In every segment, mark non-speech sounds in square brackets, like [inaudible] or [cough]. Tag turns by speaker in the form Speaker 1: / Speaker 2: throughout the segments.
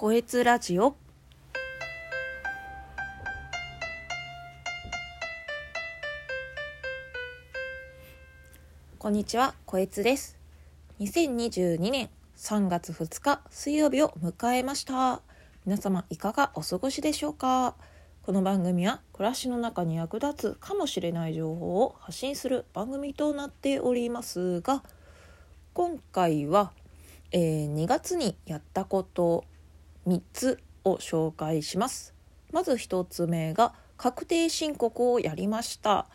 Speaker 1: こえつラジオ。こんにちはこえつです。2022年3月2日水曜日を迎えました。皆様いかがお過ごしでしょうか？この番組は暮らしの中に役立つかもしれない情報を発信する番組となっておりますが今回は、えー2月にやったこと3つを紹介します。まず1つ目が確定申告をやりました。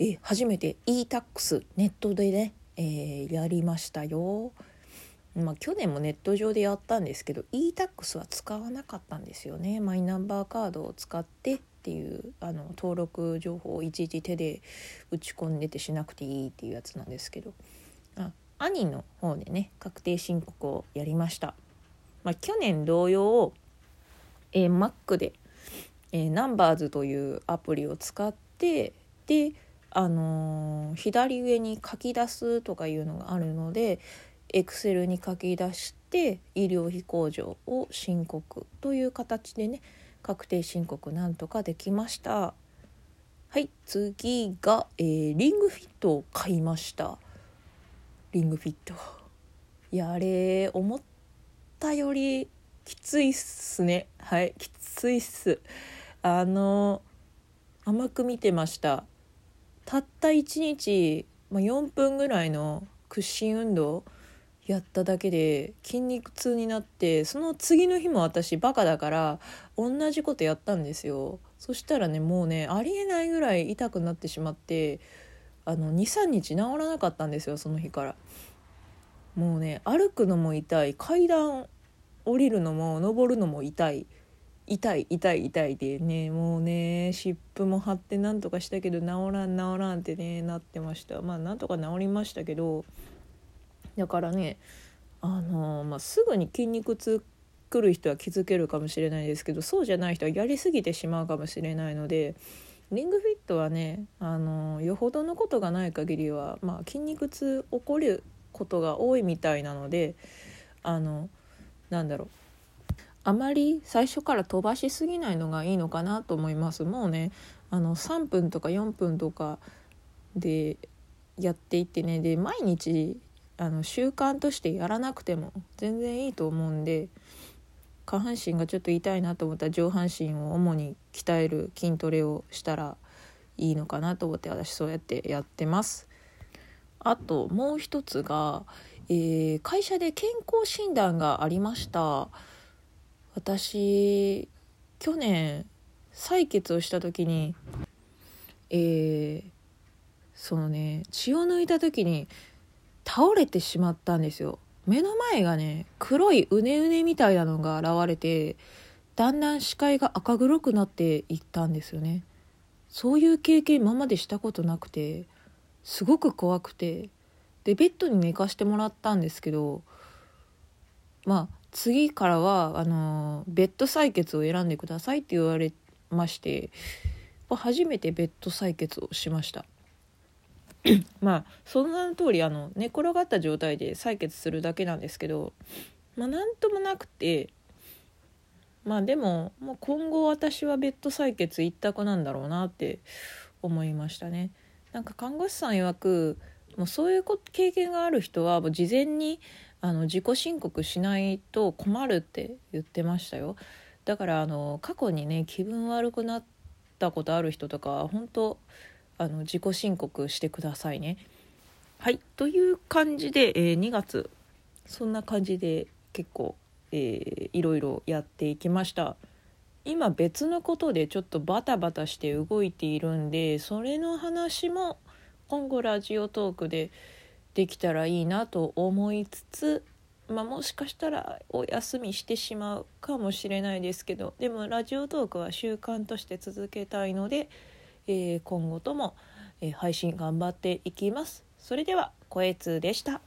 Speaker 1: え初めて e-tax ネットでね、えーやりましたよ。まあ、去年もネット上でやったんですけど e-tax は使わなかったんですよね。マイナンバーカードを使ってっていうあの登録情報をいちいち手で打ち込んでてしなくていいっていうやつなんですけど。あ兄の方でね確定申告をやりました、まあ、去年同様、えー Mac で、えー、ナンバーズというアプリを使ってであのー左上に書き出すとかいうのがあるので Excel に書き出して医療費控除を申告という形でね確定申告なんとかできました。はい次が、えーリングフィットを買いました。リングフィット。やれ思っったよりきついっすね。はい。きついっす。あの甘く見てました。たった1日、まあ、4分ぐらいの屈伸運動やっただけで筋肉痛になってその次の日も私バカだから同じことやったんですよ。そしたらねもうねありえないぐらい痛くなってしまってあの23日治らなかったんですよその日から。もうね歩くのも痛い階段降りるのも登るのも痛い痛い痛い痛いでねもうね湿布も貼ってなんとかしたけど治らん治らんってねなってました。まあなんとか治りましたけどだからねあのまあ、すぐに筋肉痛くる人は気づけるかもしれないですけどそうじゃない人はやりすぎてしまうかもしれないのでリングフィットはねあのよほどのことがない限りは、まあ、筋肉痛起こることが多いみたいなのであのなんだろうあまり最初から飛ばしすぎないのがいいのかなと思いますもうねあの3分とか4分とかでやっていってねで毎日あの習慣としてやらなくても全然いいと思うんで下半身がちょっと痛いなと思ったら上半身を主に鍛える筋トレをしたらいいのかなと思って私そうやってやってます。あともう一つが、えー会社で健康診断がありました。私去年採血をした時にえーそのね血を抜いた時に倒れてしまったんですよ目の前がね黒いうねうねみたいなのが現れてだんだん視界が赤黒くなっていったんですよねそういう経験今までしたことなくてすごく怖くてでベッドに寝かしてもらったんですけどまあ次からはあのベッド採血を選んでくださいって言われまして初めてベッド採血をしました [coughs] まあその名の通りあの寝転がった状態で採血するだけなんですけどまあなんともなくてまあでももう今後私はベッド採血一択なんだろうなって思いましたね。なんか看護師さん曰くもうそういう経験がある人はもう事前にあの自己申告しないと困るって言ってましたよ。だからあの過去にね気分悪くなったことある人とかは本当あの自己申告してくださいね。はいという感じで、えー2月そんな感じで結構、えーいろいろやっていきました。今別のことでちょっとバタバタして動いているんでそれの話も今後ラジオトークでできたらいいなと思いつつ、まあ、もしかしたらお休みしてしまうかもしれないですけどでもラジオトークは習慣として続けたいので、えー今後とも、え配信頑張っていきます。それでは、声通でした。